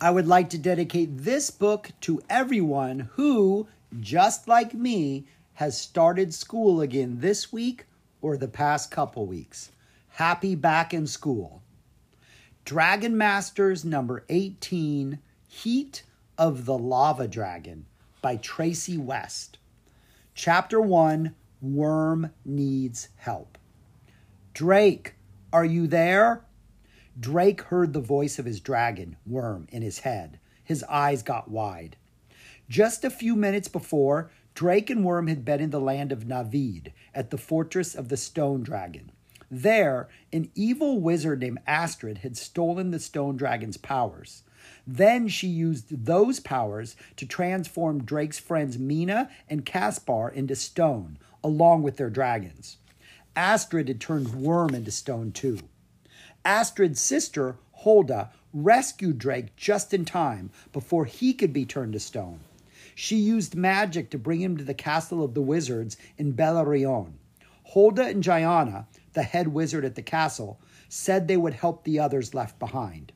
I would like to dedicate this book to everyone who, just like me, has started school again this week or the past couple weeks. Happy back in school. Dragon Masters number 18 Heat of the Lava Dragon by Tracey West. Chapter 1 Worm Needs Help. Drake, are you there? Drake heard the voice of his dragon, Worm, in his head. His eyes got wide. Just a few minutes before, Drake and Worm had been in the land of Navid at the fortress of the Stone Dragon. There, an evil wizard named Astrid had stolen the Stone Dragon's powers. Then she used those powers to transform Drake's friends Mina and Caspar into stone, along with their dragons. Astrid had turned Worm into stone too. Astrid's sister, Holda, rescued Drake just in time before he could be turned to stone. She used magic to bring him to the castle of the wizards in Belerion. Holda and Gianna, the head wizard at the castle, said they would help the others left behind.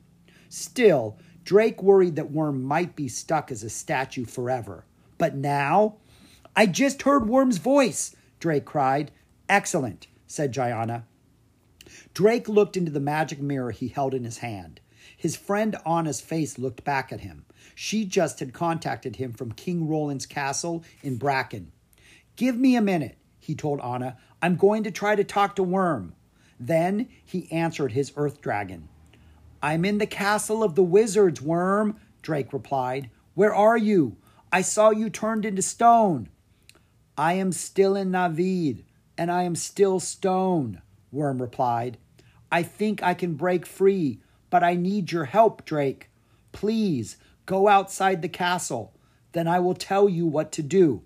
Still, Drake worried that Worm might be stuck as a statue forever. But now? I just heard Worm's voice, Drake cried. Excellent, said Gianna. Drake looked into the magic mirror he held in his hand. His friend Ana's face looked back at him. She just had contacted him from King Roland's castle in Bracken. Give me a minute, he told Ana. I'm going to try to talk to Worm. Then he answered his earth dragon. I'm in the castle of the wizards, Worm, Drake replied. Where are you? I saw you turned into stone. I am still in Navid, and I am still stone, Worm replied. I think I can break free, but I need your help, Drake. Please go outside the castle. Then I will tell you what to do.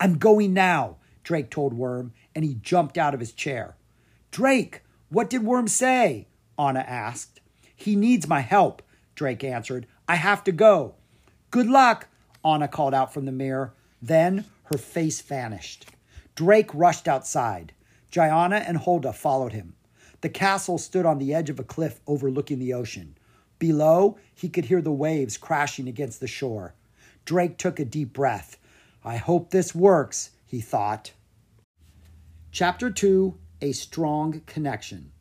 I'm going now, Drake told Worm, and he jumped out of his chair. Drake, what did Worm say? Ana asked. He needs my help, Drake answered. I have to go. Good luck, Ana called out from the mirror. Then her face vanished. Drake rushed outside. Gianna and Holda followed him. The castle stood on the edge of a cliff overlooking the ocean. Below, he could hear the waves crashing against the shore. Drake took a deep breath. I hope this works, he thought. Chapter 2 A Strong Connection.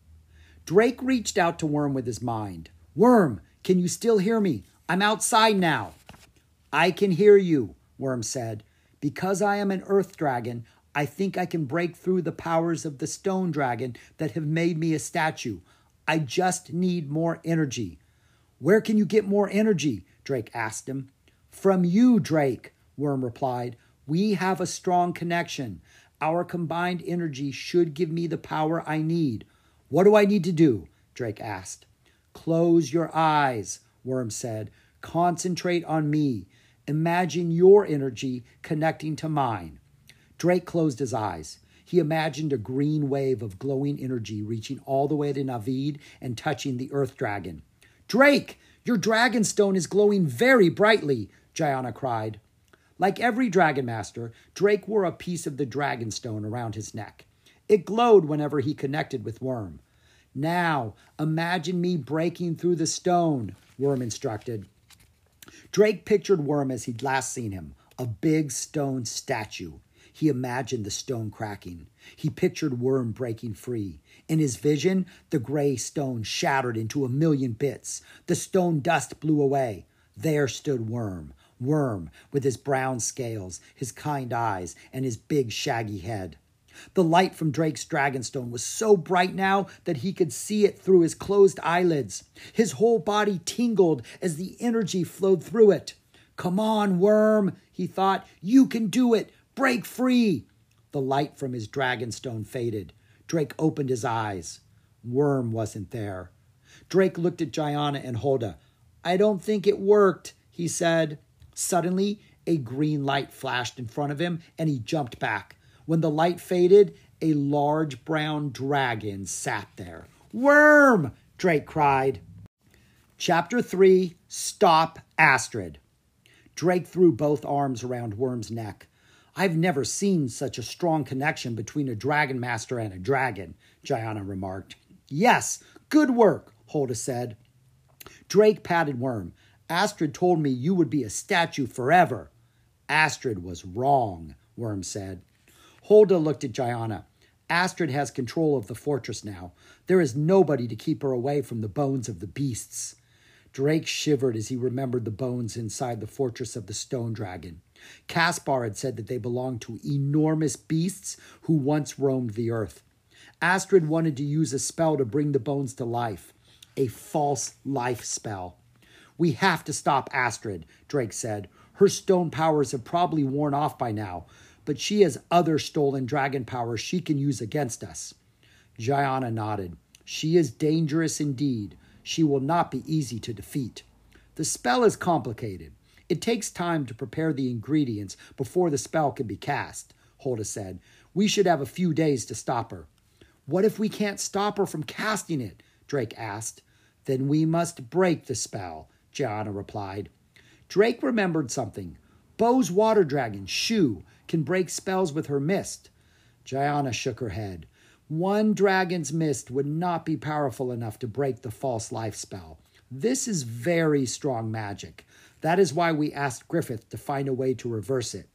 Drake reached out to Worm with his mind. Worm, can you still hear me? I'm outside now. I can hear you, Worm said. Because I am an earth dragon, I think I can break through the powers of the stone dragon that have made me a statue. I just need more energy. Where can you get more energy? Drake asked him. From you, Drake, Worm replied. We have a strong connection. Our combined energy should give me the power I need. What do I need to do? Drake asked. Close your eyes, Worm said. Concentrate on me. Imagine your energy connecting to mine. Drake closed his eyes. He imagined a green wave of glowing energy reaching all the way to Navid and touching the earth dragon. Drake, your dragon stone is glowing very brightly, Gianna cried. Like every dragon master, Drake wore a piece of the dragon stone around his neck. It glowed whenever he connected with Worm. Now, imagine me breaking through the stone, Worm instructed. Drake pictured Worm as he'd last seen him, a big stone statue. He imagined the stone cracking. He pictured Worm breaking free. In his vision, the gray stone shattered into a million bits. The stone dust blew away. There stood Worm, Worm, with his brown scales, his kind eyes, and his big shaggy head. The light from Drake's dragonstone was so bright now that he could see it through his closed eyelids. His whole body tingled as the energy flowed through it. Come on, worm, he thought. You can do it. Break free. The light from his dragonstone faded. Drake opened his eyes. Worm wasn't there. Drake looked at Gianna and Holda. I don't think it worked, he said. Suddenly, a green light flashed in front of him and he jumped back. When the light faded, a large brown dragon sat there. Worm! Drake cried. Chapter 3 Stop Astrid. Drake threw both arms around Worm's neck. I've never seen such a strong connection between a dragon master and a dragon, Gianna remarked. Yes, good work, Holda said. Drake patted Worm. Astrid told me you would be a statue forever. Astrid was wrong, Worm said. Hulda looked at Gianna. Astrid has control of the fortress now. There is nobody to keep her away from the bones of the beasts. Drake shivered as he remembered the bones inside the fortress of the stone dragon. Caspar had said that they belonged to enormous beasts who once roamed the earth. Astrid wanted to use a spell to bring the bones to life, a false life spell. We have to stop Astrid, Drake said. Her stone powers have probably worn off by now, but she has other stolen dragon powers she can use against us. Gianna nodded. She is dangerous indeed. She will not be easy to defeat. The spell is complicated. It takes time to prepare the ingredients before the spell can be cast, Hulda said. We should have a few days to stop her. What if we can't stop her from casting it? Drake asked. Then we must break the spell, Gianna replied. Drake remembered something. Bo's water dragon, Shu, can break spells with her mist. Gianna shook her head. One dragon's mist would not be powerful enough to break the false life spell. This is very strong magic. That is why we asked Griffith to find a way to reverse it.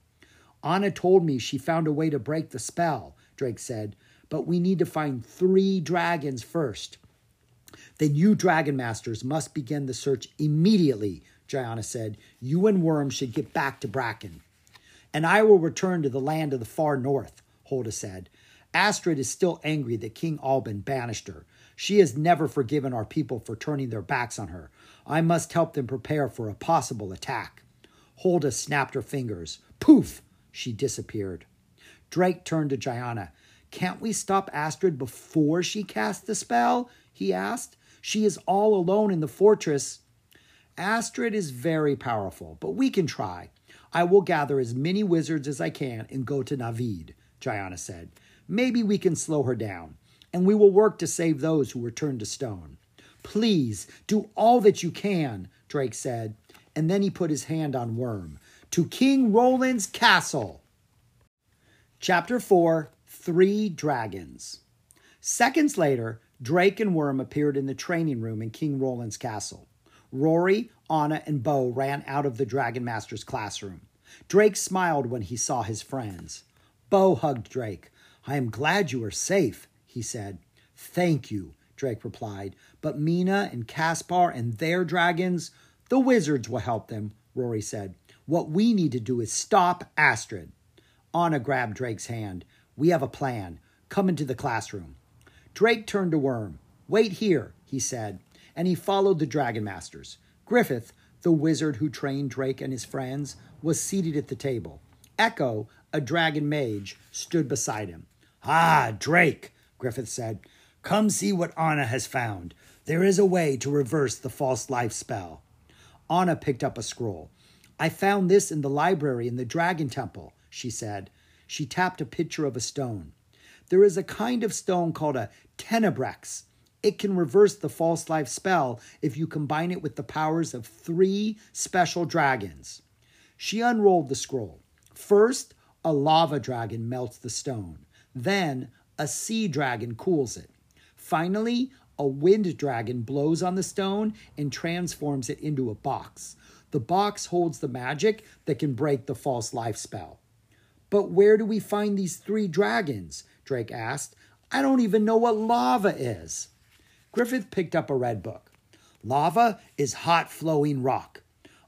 Ana told me she found a way to break the spell, Drake said, but we need to find three dragons first. Then you dragon masters must begin the search immediately, Gianna said. You and Worm should get back to Bracken. And I will return to the land of the far north, Hulda said. Astrid is still angry that King Alban banished her. She has never forgiven our people for turning their backs on her. I must help them prepare for a possible attack. Hulda snapped her fingers. Poof! She disappeared. Drake turned to Gianna. Can't we stop Astrid before she casts the spell? he asked. She is all alone in the fortress. Astrid is very powerful, but we can try. I will gather as many wizards as I can and go to Navid, Gianna said. Maybe we can slow her down, and we will work to save those who were turned to stone. Please do all that you can, Drake said, and then he put his hand on Worm. To King Roland's castle. Chapter 4 Three Dragons. Seconds later, Drake and Worm appeared in the training room in King Roland's castle. Rory, Ana, and Bo ran out of the Dragon Master's classroom. Drake smiled when he saw his friends. Bo hugged Drake. I am glad you are safe, he said. Thank you, Drake replied. But Mina and Caspar and their dragons, the wizards will help them, Rory said. What we need to do is stop Astrid. Ana grabbed Drake's hand. We have a plan. Come into the classroom. Drake turned to Worm. Wait here, he said and he followed the Dragon Masters. Griffith, the wizard who trained Drake and his friends, was seated at the table. Echo, a dragon mage, stood beside him. Ah, Drake, Griffith said, come see what Ana has found. There is a way to reverse the false life spell. Ana picked up a scroll. I found this in the library in the Dragon Temple, she said. She tapped a picture of a stone. There is a kind of stone called a tenebrex. It can reverse the false life spell if you combine it with the powers of three special dragons. She unrolled the scroll. First, a lava dragon melts the stone. Then, a sea dragon cools it. Finally, a wind dragon blows on the stone and transforms it into a box. The box holds the magic that can break the false life spell. But where do we find these three dragons? Drake asked. I don't even know what lava is. Griffith picked up a red book. Lava is hot flowing rock.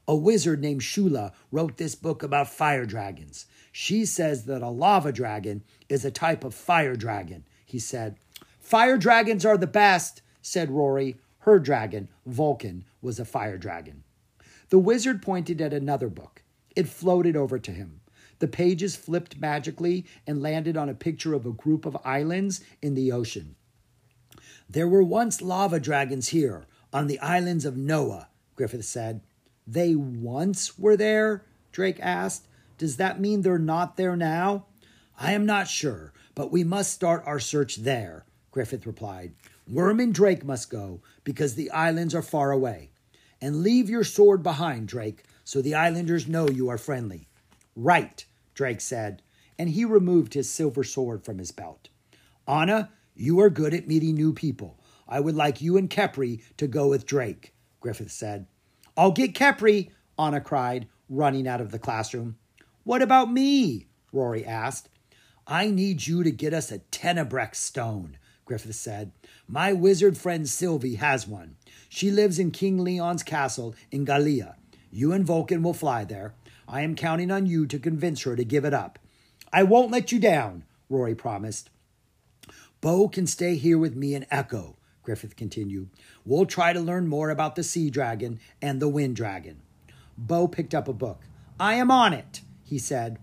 A wizard named Shula wrote this book about fire dragons. She says that a lava dragon is a type of fire dragon, he said. Fire dragons are the best, said Rory. Her dragon, Vulcan, was a fire dragon. The wizard pointed at another book. It floated over to him. The pages flipped magically and landed on a picture of a group of islands in the ocean. There were once lava dragons here on the islands of Noah, Griffith said. They once were there? Drake asked. Does that mean they're not there now? I am not sure, but we must start our search there, Griffith replied. Worm and Drake must go because the islands are far away. And leave your sword behind, Drake, so the islanders know you are friendly. Right, Drake said, and he removed his silver sword from his belt. Ana, you are good at meeting new people. I would like you and Kepri to go with Drake, Griffith said. I'll get Kepri, Ana cried, running out of the classroom. What about me? Rory asked. I need you to get us a Tenebrex stone, Griffith said. My wizard friend Sylvie has one. She lives in King Leon's castle in Galia. You and Vulcan will fly there. I am counting on you to convince her to give it up. I won't let you down, Rory promised. Bo can stay here with me and Echo, Griffith continued. We'll try to learn more about the sea dragon and the wind dragon. Bo picked up a book. I am on it, he said.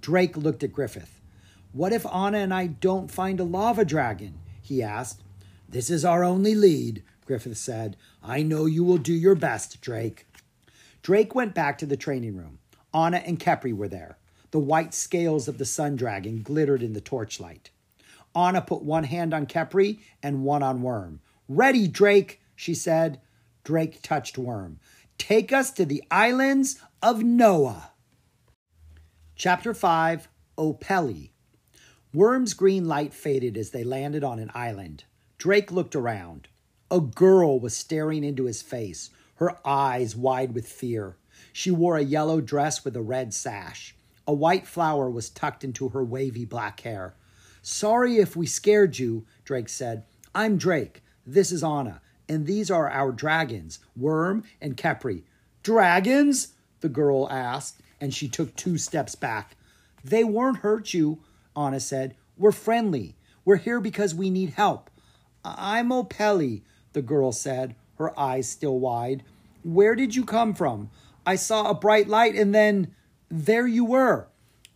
Drake looked at Griffith. What if Ana and I don't find a lava dragon? he asked. This is our only lead, Griffith said. I know you will do your best, Drake. Drake went back to the training room. Ana and Kepri were there. The white scales of the sun dragon glittered in the torchlight. Ana put one hand on Kepri and one on Worm. Ready, Drake, she said. Drake touched Worm. Take us to the islands of Noah. Chapter 5 Opeli. Worm's green light faded as they landed on an island. Drake looked around. A girl was staring into his face, her eyes wide with fear. She wore a yellow dress with a red sash. A white flower was tucked into her wavy black hair. Sorry if we scared you, Drake said. I'm Drake. This is Ana. And these are our dragons, Worm and Kepri. Dragons? The girl asked, and she took two steps back. They won't hurt you, Ana said. We're friendly. We're here because we need help. I'm Opeli, the girl said, her eyes still wide. Where did you come from? I saw a bright light and then there you were.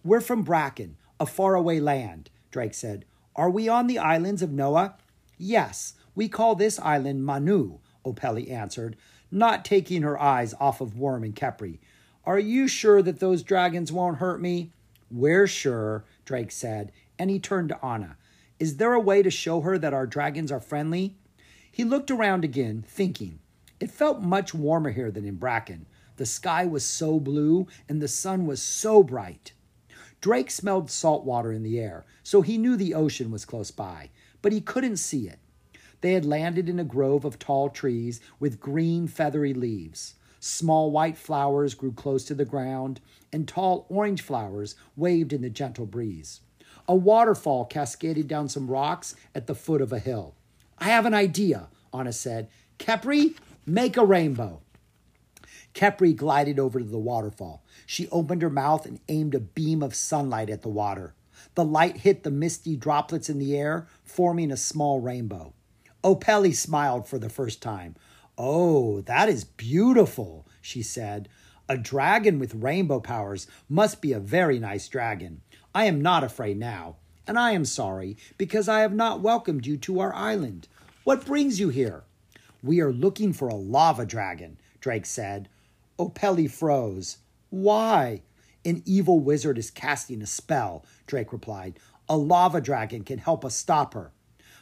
We're from Bracken, a faraway land, Drake said. Are we on the islands of Noah? Yes, we call this island Manu, Opeli answered, not taking her eyes off of Worm and Kepri. Are you sure that those dragons won't hurt me? We're sure, Drake said, and he turned to Ana. Is there a way to show her that our dragons are friendly? He looked around again, thinking. It felt much warmer here than in Bracken. The sky was so blue and the sun was so bright. Drake smelled salt water in the air, so he knew the ocean was close by, but he couldn't see it. They had landed in a grove of tall trees with green, feathery leaves. Small white flowers grew close to the ground, and tall orange flowers waved in the gentle breeze. A waterfall cascaded down some rocks at the foot of a hill. I have an idea, Ana said. Kepri, make a rainbow. Kepri glided over to the waterfall. She opened her mouth and aimed a beam of sunlight at the water. The light hit the misty droplets in the air, forming a small rainbow. Opeli smiled for the first time. Oh, that is beautiful, she said. A dragon with rainbow powers must be a very nice dragon. I am not afraid now, and I am sorry because I have not welcomed you to our island. What brings you here? We are looking for a lava dragon, Drake said. Opeli froze. Why? An evil wizard is casting a spell, Drake replied. A lava dragon can help us stop her.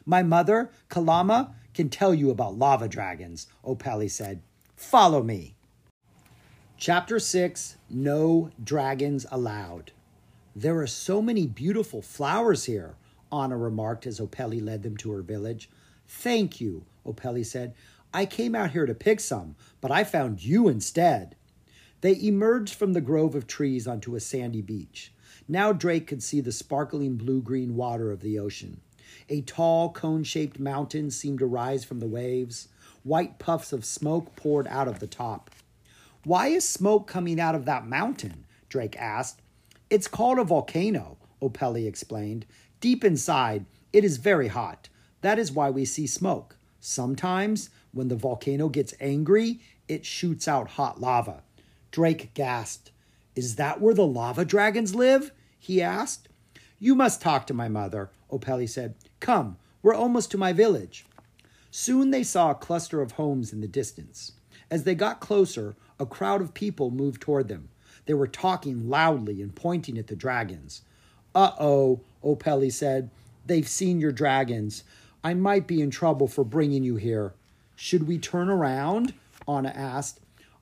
My mother, Kalama, can tell you about lava dragons, Opeli said. Follow me. Chapter 6 No Dragons Allowed. There are so many beautiful flowers here, Ana remarked as Opeli led them to her village. Thank you, Opeli said. I came out here to pick some, but I found you instead. They emerged from the grove of trees onto a sandy beach. Now Drake could see the sparkling blue green water of the ocean. A tall, cone shaped mountain seemed to rise from the waves. White puffs of smoke poured out of the top. Why is smoke coming out of that mountain? Drake asked. It's called a volcano, Opelli explained. Deep inside, it is very hot. That is why we see smoke. Sometimes, when the volcano gets angry, it shoots out hot lava. Drake gasped. Is that where the lava dragons live? he asked. You must talk to my mother, Opelli said. Come, we're almost to my village. Soon they saw a cluster of homes in the distance. As they got closer, a crowd of people moved toward them. They were talking loudly and pointing at the dragons. Uh oh, Opelli said. They've seen your dragons. I might be in trouble for bringing you here. Should we turn around? Ana asked.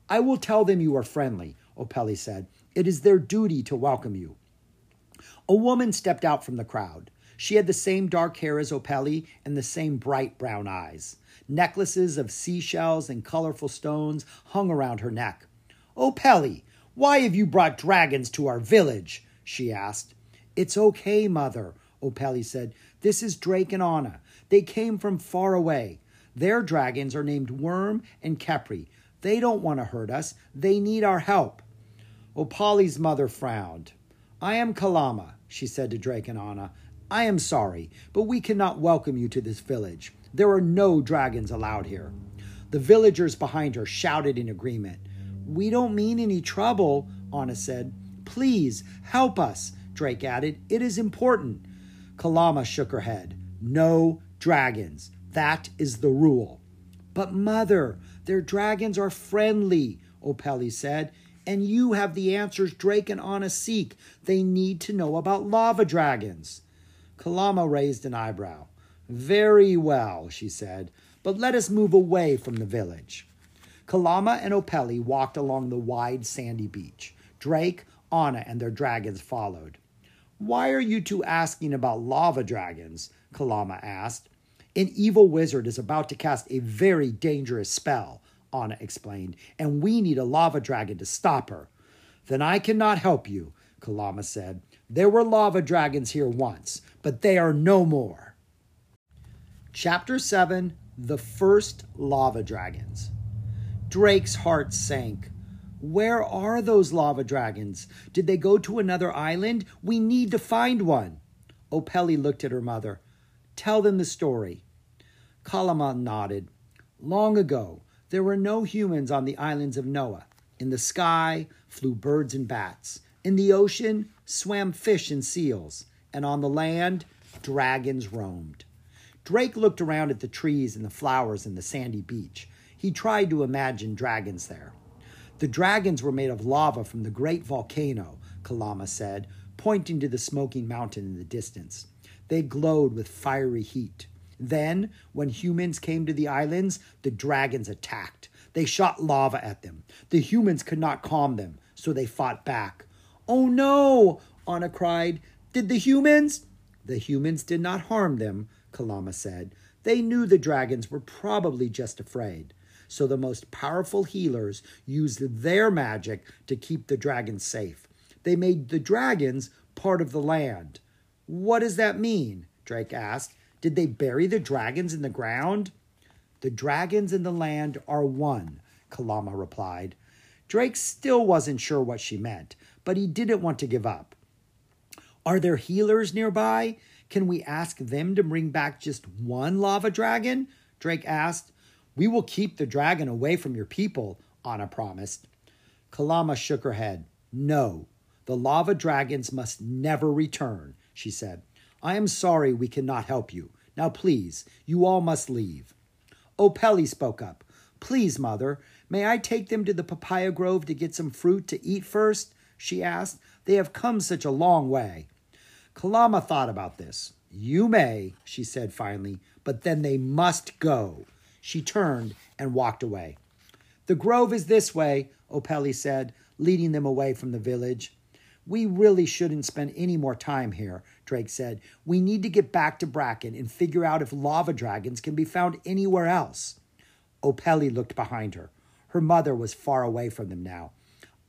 I will tell them you are friendly, Opelli said. It is their duty to welcome you. A woman stepped out from the crowd. She had the same dark hair as Opeli and the same bright brown eyes. Necklaces of seashells and colorful stones hung around her neck. Oh, why have you brought dragons to our village? she asked. It's okay, mother, Opelli said. This is Drake and Ana. They came from far away. Their dragons are named Worm and Kepri. They don't want to hurt us. They need our help. Opali's mother frowned. I am Kalama, she said to Drake and Ana. I am sorry, but we cannot welcome you to this village. There are no dragons allowed here. The villagers behind her shouted in agreement. We don't mean any trouble, Ana said. Please help us, Drake added. It is important. Kalama shook her head. No dragons. That is the rule. But, mother, their dragons are friendly, Opelli said. And you have the answers Drake and Ana seek. They need to know about lava dragons. Kalama raised an eyebrow. Very well, she said, but let us move away from the village. Kalama and Opelli walked along the wide sandy beach. Drake, Ana, and their dragons followed. Why are you two asking about lava dragons? Kalama asked. An evil wizard is about to cast a very dangerous spell, Ana explained, and we need a lava dragon to stop her. Then I cannot help you, Kalama said. There were lava dragons here once, but they are no more. Chapter 7 The First Lava Dragons. Drake's heart sank. Where are those lava dragons? Did they go to another island? We need to find one. Opelli looked at her mother. Tell them the story. Kalama nodded. Long ago, there were no humans on the islands of Noah. In the sky flew birds and bats. In the ocean swam fish and seals. And on the land, dragons roamed. Drake looked around at the trees and the flowers and the sandy beach. He tried to imagine dragons there. The dragons were made of lava from the great volcano, Kalama said, pointing to the smoking mountain in the distance. They glowed with fiery heat. Then, when humans came to the islands, the dragons attacked. They shot lava at them. The humans could not calm them, so they fought back. Oh no! Ana cried. Did the humans? The humans did not harm them, Kalama said. They knew the dragons were probably just afraid. So the most powerful healers used their magic to keep the dragons safe. They made the dragons part of the land. What does that mean? Drake asked. Did they bury the dragons in the ground? The dragons and the land are one, Kalama replied. Drake still wasn't sure what she meant, but he didn't want to give up. Are there healers nearby? Can we ask them to bring back just one lava dragon? Drake asked. We will keep the dragon away from your people, Ana promised. Kalama shook her head. No, the lava dragons must never return, she said. I am sorry we cannot help you. Now, please, you all must leave. Opelli spoke up. Please, mother, may I take them to the papaya grove to get some fruit to eat first? She asked. They have come such a long way. Kalama thought about this. You may, she said finally, but then they must go. She turned and walked away. The grove is this way, Opelli said, leading them away from the village. We really shouldn't spend any more time here, Drake said. We need to get back to Bracken and figure out if lava dragons can be found anywhere else. Opelli looked behind her. Her mother was far away from them now.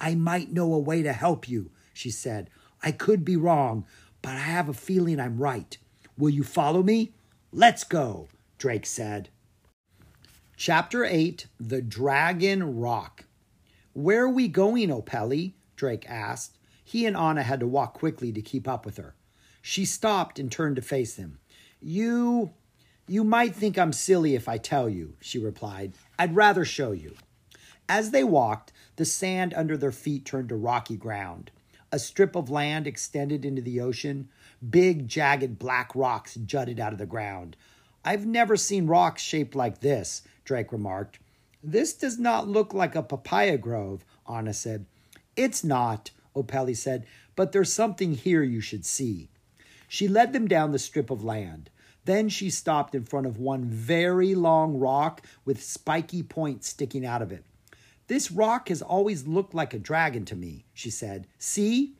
I might know a way to help you, she said. I could be wrong, but I have a feeling I'm right. Will you follow me? Let's go, Drake said. Chapter 8 The Dragon Rock. Where are we going, Opelli? Drake asked. He and Ana had to walk quickly to keep up with her. She stopped and turned to face them. You. You might think I'm silly if I tell you, she replied. I'd rather show you. As they walked, the sand under their feet turned to rocky ground. A strip of land extended into the ocean. Big, jagged black rocks jutted out of the ground. I've never seen rocks shaped like this, Drake remarked. This does not look like a papaya grove, Ana said. It's not, Opelli said, but there's something here you should see. She led them down the strip of land. Then she stopped in front of one very long rock with spiky points sticking out of it. This rock has always looked like a dragon to me, she said. See?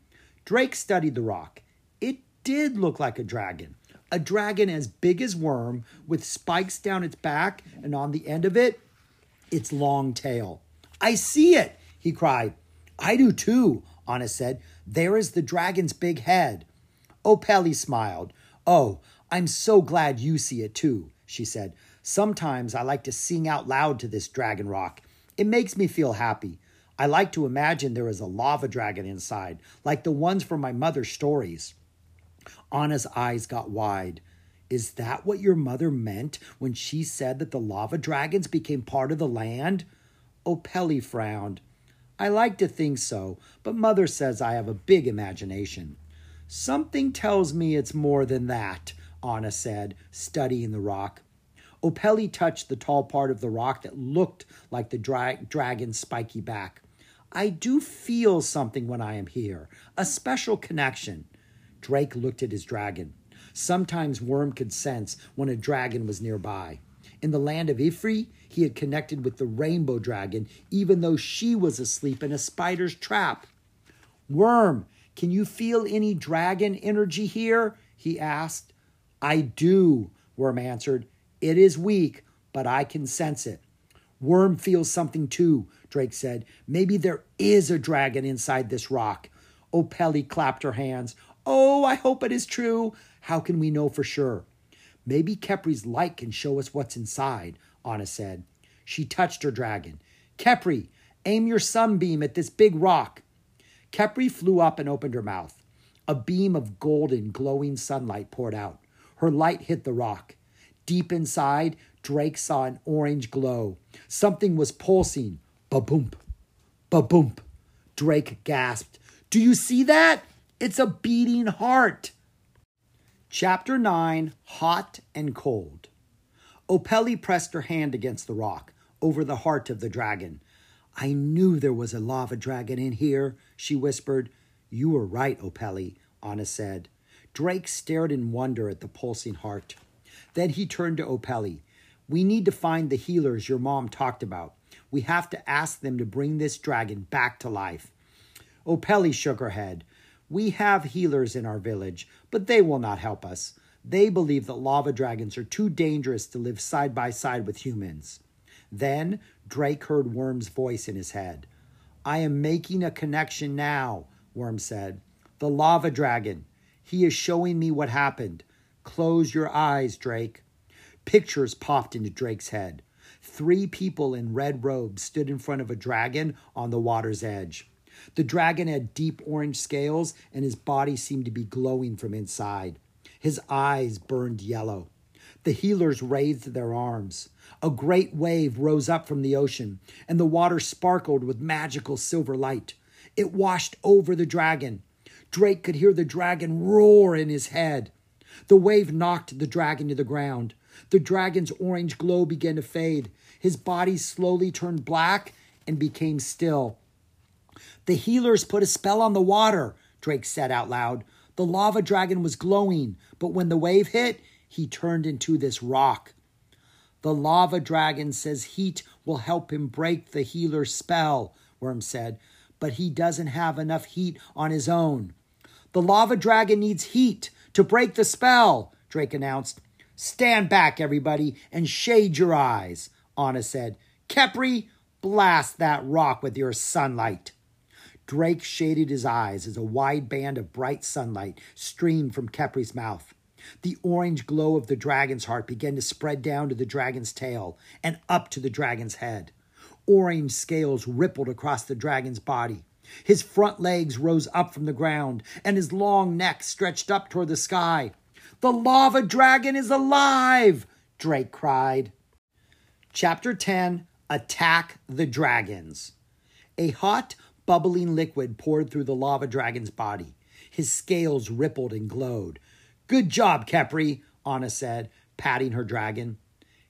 Drake studied the rock. It did look like a dragon. a dragon as big as Worm with spikes down its back and on the end of it, its long tail. I see it, he cried. I do too, Ana said. There is the dragon's big head. Oh, Opelli smiled. Oh, I'm so glad you see it too, she said. Sometimes I like to sing out loud to this dragon rock. It makes me feel happy. I like to imagine there is a lava dragon inside, like the ones from my mother's stories. Ana's eyes got wide. Is that what your mother meant when she said that the lava dragons became part of the land? Oh, Opelli frowned. I like to think so, but mother says I have a big imagination. Something tells me it's more than that, Ana said, studying the rock. Opelli touched the tall part of the rock that looked like the dra- dragon's spiky back. I do feel something when I am here, a special connection. Drake looked at his dragon. Sometimes Worm could sense when a dragon was nearby. In the land of Ifri, he had connected with the rainbow dragon, even though she was asleep in a spider's trap. Worm, can you feel any dragon energy here? he asked. I do, Worm answered. It is weak, but I can sense it. Worm feels something too, Drake said. Maybe there is a dragon inside this rock. Opelli clapped her hands. Oh, I hope it is true. How can we know for sure? Maybe Kepri's light can show us what's inside, Ana said. She touched her dragon. Kepri, aim your sunbeam at this big rock. Kepri flew up and opened her mouth. A beam of golden, glowing sunlight poured out. Her light hit the rock. Deep inside, Drake saw an orange glow. Something was pulsing. Ba-boom, ba-boom. Drake gasped. Do you see that? It's a beating heart. Chapter 9 Hot and Cold. Opelli pressed her hand against the rock, over the heart of the dragon. I knew there was a lava dragon in here, she whispered. You were right, Opelli, Ana said. Drake stared in wonder at the pulsing heart. Then he turned to Opelli. We need to find the healers your mom talked about. We have to ask them to bring this dragon back to life. Opelli shook her head. We have healers in our village, but they will not help us. They believe that lava dragons are too dangerous to live side by side with humans. Then Drake heard Worm's voice in his head. I am making a connection now, Worm said. The lava dragon. He is showing me what happened. Close your eyes, Drake. Pictures popped into Drake's head. Three people in red robes stood in front of a dragon on the water's edge. The dragon had deep orange scales, and his body seemed to be glowing from inside. His eyes burned yellow. The healers raised their arms. A great wave rose up from the ocean, and the water sparkled with magical silver light. It washed over the dragon. Drake could hear the dragon roar in his head. The wave knocked the dragon to the ground. The dragon's orange glow began to fade. His body slowly turned black and became still. The healers put a spell on the water, Drake said out loud. The lava dragon was glowing, but when the wave hit, he turned into this rock. The lava dragon says heat will help him break the healer's spell, Worm said, but he doesn't have enough heat on his own. The lava dragon needs heat to break the spell, Drake announced. Stand back, everybody, and shade your eyes, Ana said. Kepri, blast that rock with your sunlight. Drake shaded his eyes as a wide band of bright sunlight streamed from Kepri's mouth. The orange glow of the dragon's heart began to spread down to the dragon's tail and up to the dragon's head. Orange scales rippled across the dragon's body. His front legs rose up from the ground, and his long neck stretched up toward the sky. The lava dragon is alive! Drake cried. Chapter 10 Attack the Dragons. A hot, bubbling liquid poured through the lava dragon's body. His scales rippled and glowed. Good job, Kepri, Ana said, patting her dragon.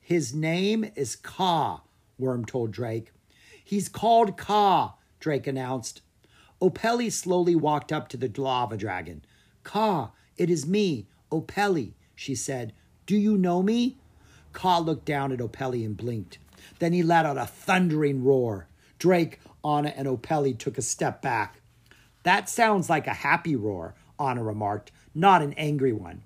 His name is Ka, Worm told Drake. He's called Ka, Drake announced. Opelli slowly walked up to the lava dragon. Ka, it is me, Opelli, she said. Do you know me? Ka looked down at Opelli and blinked. Then he let out a thundering roar. Drake, Ana, and Opelli took a step back. That sounds like a happy roar, Ana remarked, not an angry one.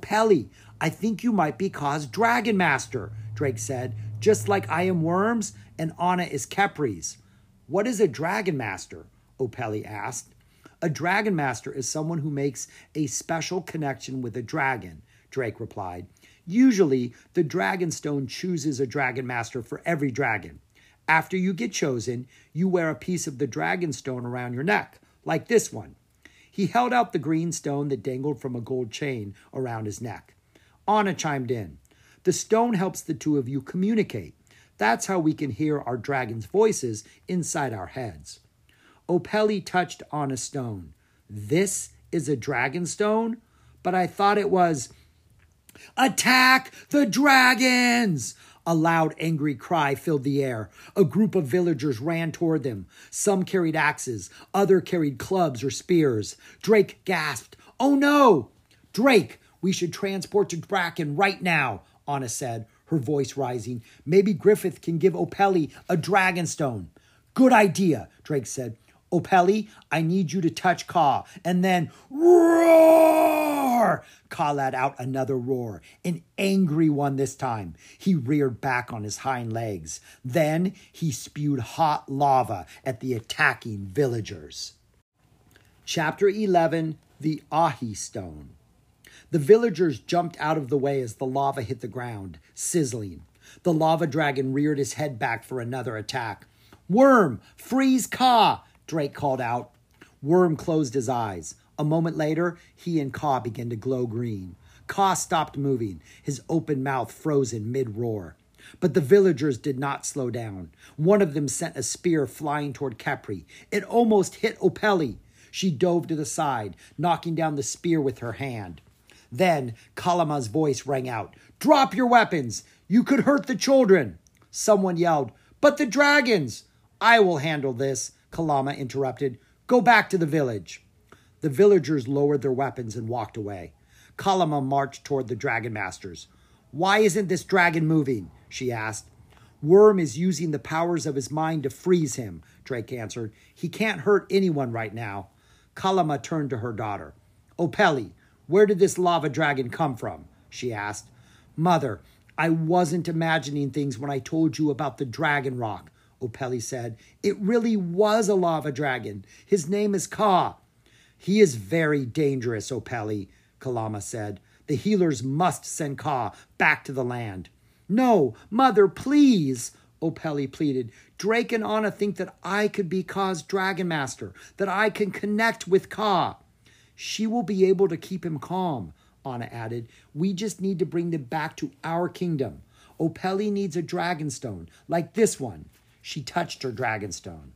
Pelly, I think you might be Kaa's Dragon Master, Drake said, just like I am Worm's and Ana is Kepri's. What is a Dragon Master? Opelli asked. A Dragon Master is someone who makes a special connection with a dragon, Drake replied. Usually, the Dragon Stone chooses a Dragon Master for every dragon. After you get chosen, you wear a piece of the Dragon Stone around your neck, like this one. He held out the green stone that dangled from a gold chain around his neck. Ana chimed in. The stone helps the two of you communicate. That's how we can hear our dragon's voices inside our heads. Opelli touched on a stone. This is a dragon stone? But I thought it was. Attack the dragons! A loud, angry cry filled the air. A group of villagers ran toward them. Some carried axes, other carried clubs or spears. Drake gasped, Oh no! Drake, we should transport to Bracken right now, Ana said, her voice rising. Maybe Griffith can give Opelli a dragon stone. Good idea, Drake said. Opelli, I need you to touch Kaa, and then roar! Kaa let out another roar, an angry one this time. He reared back on his hind legs. Then he spewed hot lava at the attacking villagers. Chapter 11 The Ahi Stone. The villagers jumped out of the way as the lava hit the ground, sizzling. The lava dragon reared his head back for another attack. Worm, freeze Kaa! Drake called out. Worm closed his eyes. A moment later, he and Kaa began to glow green. Kaa stopped moving, his open mouth frozen mid roar. But the villagers did not slow down. One of them sent a spear flying toward Kepri. It almost hit Opelli. She dove to the side, knocking down the spear with her hand. Then Kalama's voice rang out Drop your weapons! You could hurt the children! Someone yelled, But the dragons! I will handle this, Kalama interrupted. Go back to the village. The villagers lowered their weapons and walked away. Kalama marched toward the dragon masters. Why isn't this dragon moving? she asked. Worm is using the powers of his mind to freeze him, Drake answered. He can't hurt anyone right now. Kalama turned to her daughter. Oh, Opelli, where did this lava dragon come from? she asked. Mother, I wasn't imagining things when I told you about the dragon rock, Opelli said. It really was a lava dragon. His name is Kaa. He is very dangerous, Opelli, Kalama said. The healers must send Kaa back to the land. No, mother, please, Opelli pleaded. Drake and Ana think that I could be Kaa's dragon master, that I can connect with Kaa. She will be able to keep him calm, Ana added. We just need to bring them back to our kingdom. Opelli needs a dragon stone, like this one. She touched her dragon stone.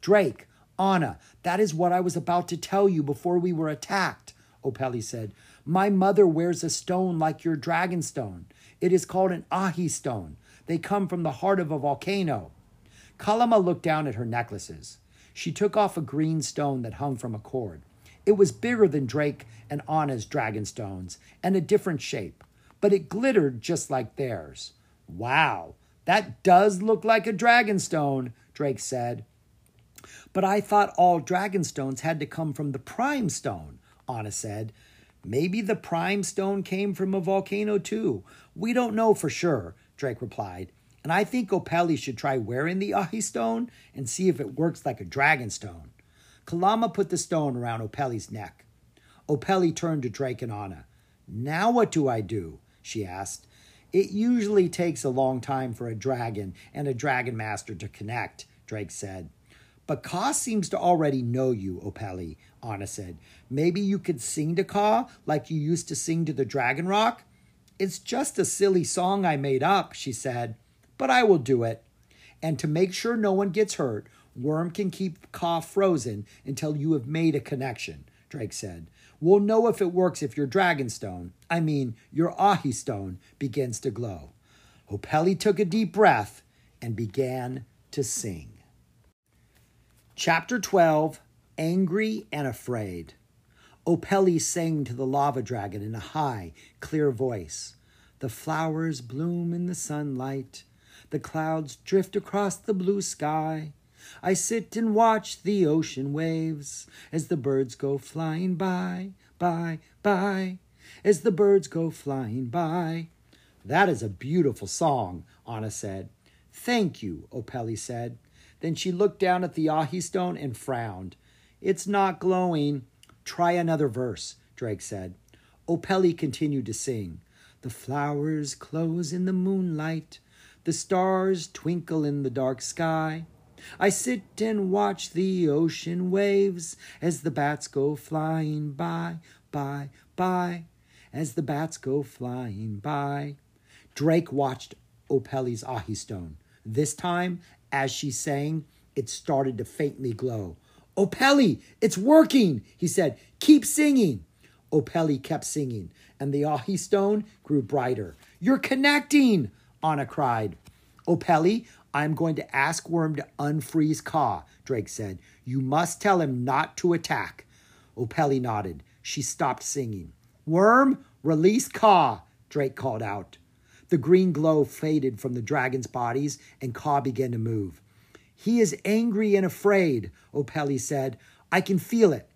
Drake, Ana, that is what I was about to tell you before we were attacked, Opelli said. My mother wears a stone like your dragon stone. It is called an ahi stone. They come from the heart of a volcano. Kalama looked down at her necklaces. She took off a green stone that hung from a cord. It was bigger than Drake and Ana's dragon stones and a different shape, but it glittered just like theirs. Wow, that does look like a dragon stone, Drake said. But I thought all dragon stones had to come from the prime stone, Ana said. Maybe the prime stone came from a volcano too. We don't know for sure, Drake replied. And I think Opelli should try wearing the Ahi stone and see if it works like a dragon stone. Kalama put the stone around Opelli's neck. Opelli turned to Drake and Ana. Now what do I do? she asked. It usually takes a long time for a dragon and a dragon master to connect, Drake said. But Kaa seems to already know you, Opelli, Ana said. Maybe you could sing to Kaa like you used to sing to the Dragon Rock? It's just a silly song I made up, she said, but I will do it. And to make sure no one gets hurt, Worm can keep Kaa frozen until you have made a connection, Drake said. We'll know if it works if your dragon stone, I mean your ahi stone, begins to glow. Opelli took a deep breath and began to sing. Chapter 12 Angry and Afraid. Opelli sang to the lava dragon in a high, clear voice. The flowers bloom in the sunlight. The clouds drift across the blue sky. I sit and watch the ocean waves as the birds go flying by, by, by. as the birds go flying by. That is a beautiful song, Ana said. Thank you, Opeli said. Then she looked down at the ahi stone and frowned. It's not glowing. Try another verse, Drake said. Opeli continued to sing. The flowers close in the moonlight. The stars twinkle in the dark sky. I sit and watch the ocean waves as the bats go flying by, by, by, as the bats go flying by. Drake watched Opeli's ahi stone. This time, as she sang, it started to faintly glow. Opeli, it's working, he said. Keep singing. Opeli kept singing, and the ahi stone grew brighter. You're connecting, Ana cried. Opeli, I'm going to ask Worm to unfreeze Ka, Drake said. You must tell him not to attack. Opeli nodded. She stopped singing. Worm, release Ka, Drake called out. The green glow faded from the dragon's bodies, and Ka began to move. He is angry and afraid, Opeli said. I can feel it.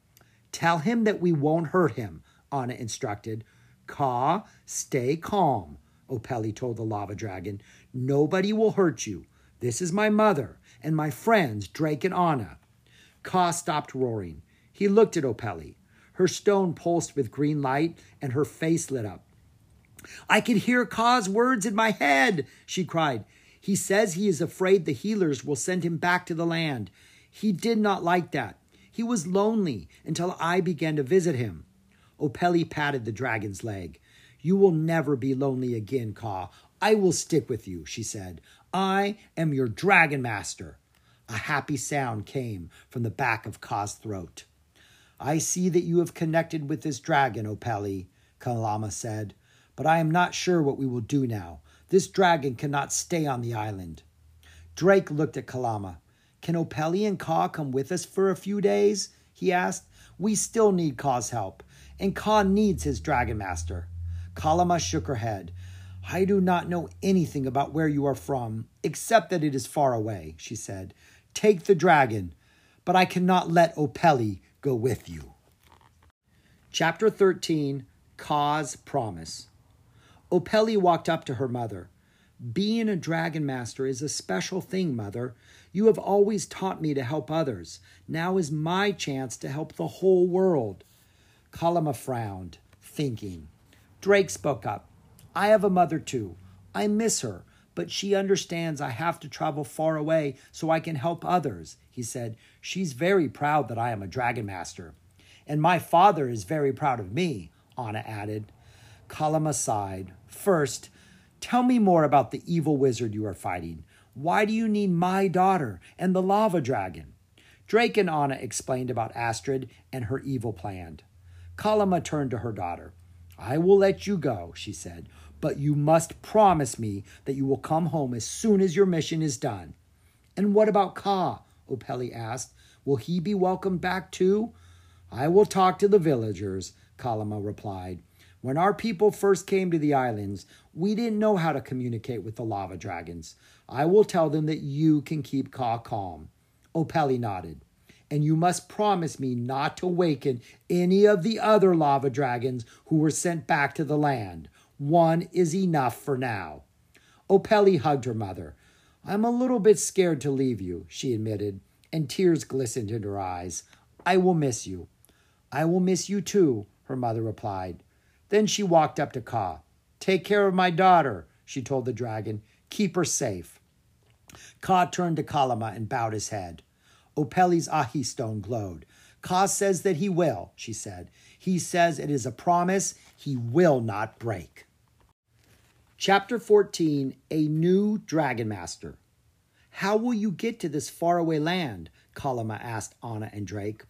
Tell him that we won't hurt him, Ana instructed. Ka, stay calm, Opeli told the lava dragon. Nobody will hurt you. This is my mother and my friends, Drake and Ana. Ka stopped roaring. He looked at Opeli. Her stone pulsed with green light, and her face lit up. I can hear Ka's words in my head, she cried. He says he is afraid the healers will send him back to the land. He did not like that. He was lonely until I began to visit him. Opeli patted the dragon's leg. You will never be lonely again, Ka. I will stick with you, she said. I am your dragon master. A happy sound came from the back of Ka's throat. I see that you have connected with this dragon, Opeli, Kalama said but I am not sure what we will do now. This dragon cannot stay on the island. Drake looked at Kalama. Can Opeli and Ka come with us for a few days? he asked. We still need Ka's help, and Ka needs his dragon master. Kalama shook her head. I do not know anything about where you are from, except that it is far away, she said. Take the dragon, but I cannot let Opeli go with you. Chapter 13 Ka's Promise. Opeli walked up to her mother. Being a dragon master is a special thing, mother. You have always taught me to help others. Now is my chance to help the whole world. Kalama frowned, thinking. Drake spoke up. I have a mother too. I miss her, but she understands I have to travel far away so I can help others, he said. She's very proud that I am a dragon master. And my father is very proud of me, Ana added. Kalama sighed. First, tell me more about the evil wizard you are fighting. Why do you need my daughter and the lava dragon? Drake and Ana explained about Astrid and her evil plan. Kalama turned to her daughter. I will let you go, she said, but you must promise me that you will come home as soon as your mission is done. And what about Ka? Opeli asked. Will he be welcomed back too? I will talk to the villagers, Kalama replied. When our people first came to the islands, we didn't know how to communicate with the lava dragons. I will tell them that you can keep Ka calm. Opeli nodded. And you must promise me not to waken any of the other lava dragons who were sent back to the land. One is enough for now. Opeli hugged her mother. I'm a little bit scared to leave you, she admitted, and tears glistened in her eyes. I will miss you. I will miss you too, her mother replied. Then she walked up to Ka. Take care of my daughter, she told the dragon. Keep her safe. Ka turned to Kalama and bowed his head. Opeli's ahi stone glowed. Ka says that he will, she said. He says it is a promise he will not break. Chapter 14 A New Dragon Master. How will you get to this faraway land? Kalama asked Ana and Drake.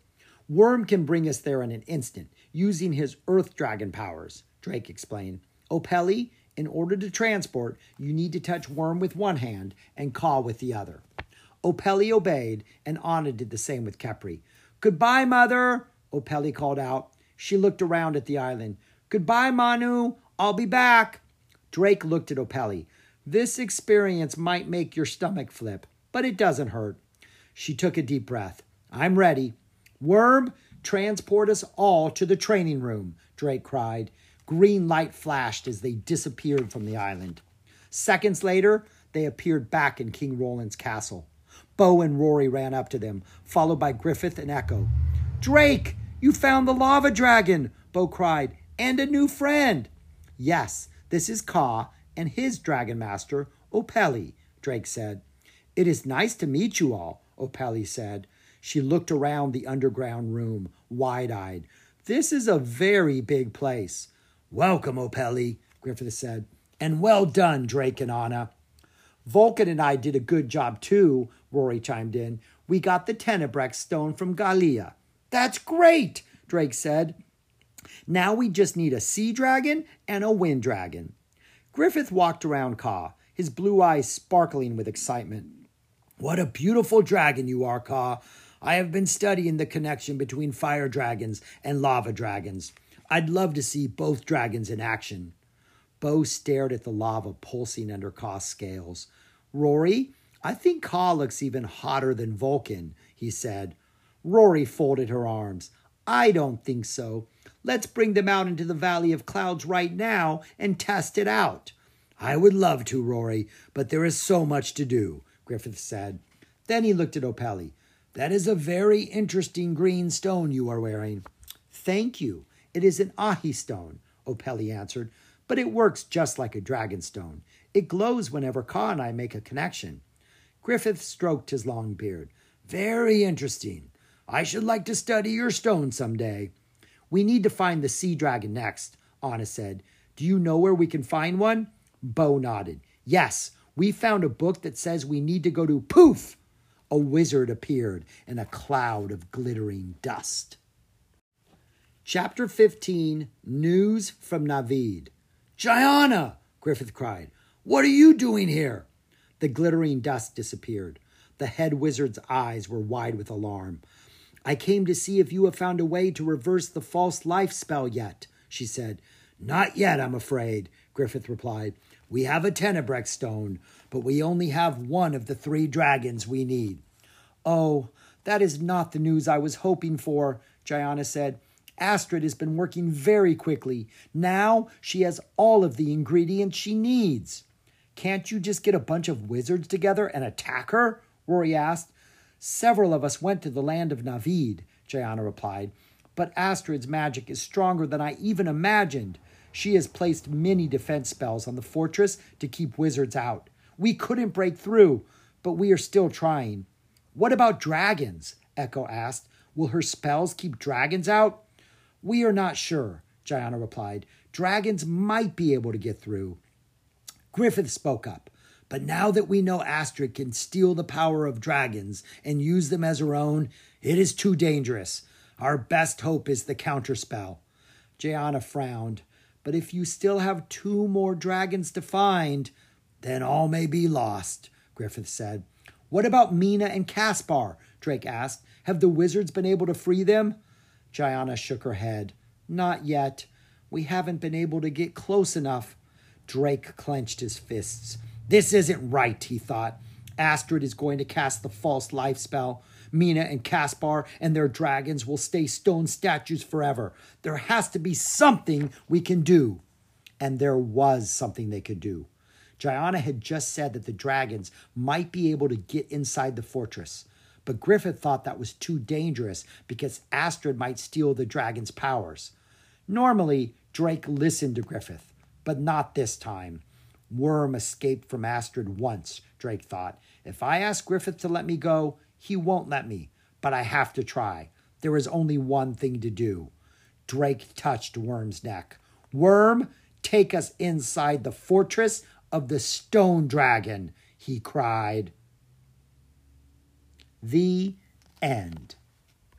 Worm can bring us there in an instant using his earth dragon powers, Drake explained. Opeli, in order to transport, you need to touch Worm with one hand and Ka with the other. Opeli obeyed, and Ana did the same with Kepri. Goodbye, mother, Opeli called out. She looked around at the island. Goodbye, Manu. I'll be back. Drake looked at Opeli. This experience might make your stomach flip, but it doesn't hurt. She took a deep breath. I'm ready. Worm, Transport us all to the training room, Drake cried. Green light flashed as they disappeared from the island. Seconds later, they appeared back in King Roland's castle. Bo and Rory ran up to them, followed by Griffith and Echo. Drake, you found the lava dragon, Bo cried, and a new friend. Yes, this is Ka and his dragon master, Opeli, Drake said. It is nice to meet you all, Opeli said. She looked around the underground room, wide eyed. This is a very big place. Welcome, Opeli, Griffith said. And well done, Drake and Ana. Vulcan and I did a good job too, Rory chimed in. We got the Tenebrex stone from Galia. That's great, Drake said. Now we just need a sea dragon and a wind dragon. Griffith walked around Ka, his blue eyes sparkling with excitement. What a beautiful dragon you are, Ka. I have been studying the connection between fire dragons and lava dragons. I'd love to see both dragons in action. Bo stared at the lava pulsing under Ka's scales. Rory, I think Ka looks even hotter than Vulcan, he said. Rory folded her arms. I don't think so. Let's bring them out into the Valley of Clouds right now and test it out. I would love to, Rory, but there is so much to do, Griffith said. Then he looked at Opeli. That is a very interesting green stone you are wearing. Thank you. It is an ahi stone, Opeli answered but it works just like a dragon stone. It glows whenever Ka and I make a connection. Griffith stroked his long beard. Very interesting. I should like to study your stone some day. We need to find the sea dragon next, Ana said. Do you know where we can find one? Bo nodded. Yes, we found a book that says we need to go to poof. A wizard appeared in a cloud of glittering dust. Chapter 15 News from Navid. Gianna! Griffith cried. What are you doing here? The glittering dust disappeared. The head wizard's eyes were wide with alarm. I came to see if you have found a way to reverse the false life spell yet, she said. Not yet, I'm afraid, Griffith replied. We have a Tenebrex stone, but we only have one of the three dragons we need. Oh, that is not the news I was hoping for, Gianna said. Astrid has been working very quickly. Now she has all of the ingredients she needs. Can't you just get a bunch of wizards together and attack her? Rory asked. Several of us went to the land of Navid, Gianna replied, but Astrid's magic is stronger than I even imagined. She has placed many defense spells on the fortress to keep wizards out. We couldn't break through, but we are still trying. What about dragons? Echo asked. Will her spells keep dragons out? We are not sure, Gianna replied. Dragons might be able to get through. Griffith spoke up. But now that we know Astrid can steal the power of dragons and use them as her own, it is too dangerous. Our best hope is the counterspell. Gianna frowned. But if you still have two more dragons to find, then all may be lost, Griffith said. What about Mina and Caspar? Drake asked. Have the wizards been able to free them? Gianna shook her head. Not yet. We haven't been able to get close enough. Drake clenched his fists. This isn't right, he thought. Astrid is going to cast the false life spell. Mina and Caspar and their dragons will stay stone statues forever. There has to be something we can do. And there was something they could do. Gianna had just said that the dragons might be able to get inside the fortress. But Griffith thought that was too dangerous because Astrid might steal the dragon's powers. Normally, Drake listened to Griffith, but not this time. Worm escaped from Astrid once, Drake thought. If I ask Griffith to let me go, he won't let me, but I have to try. There is only one thing to do. Drake touched Worm's neck. Worm, take us inside the fortress of the stone dragon, he cried. The end.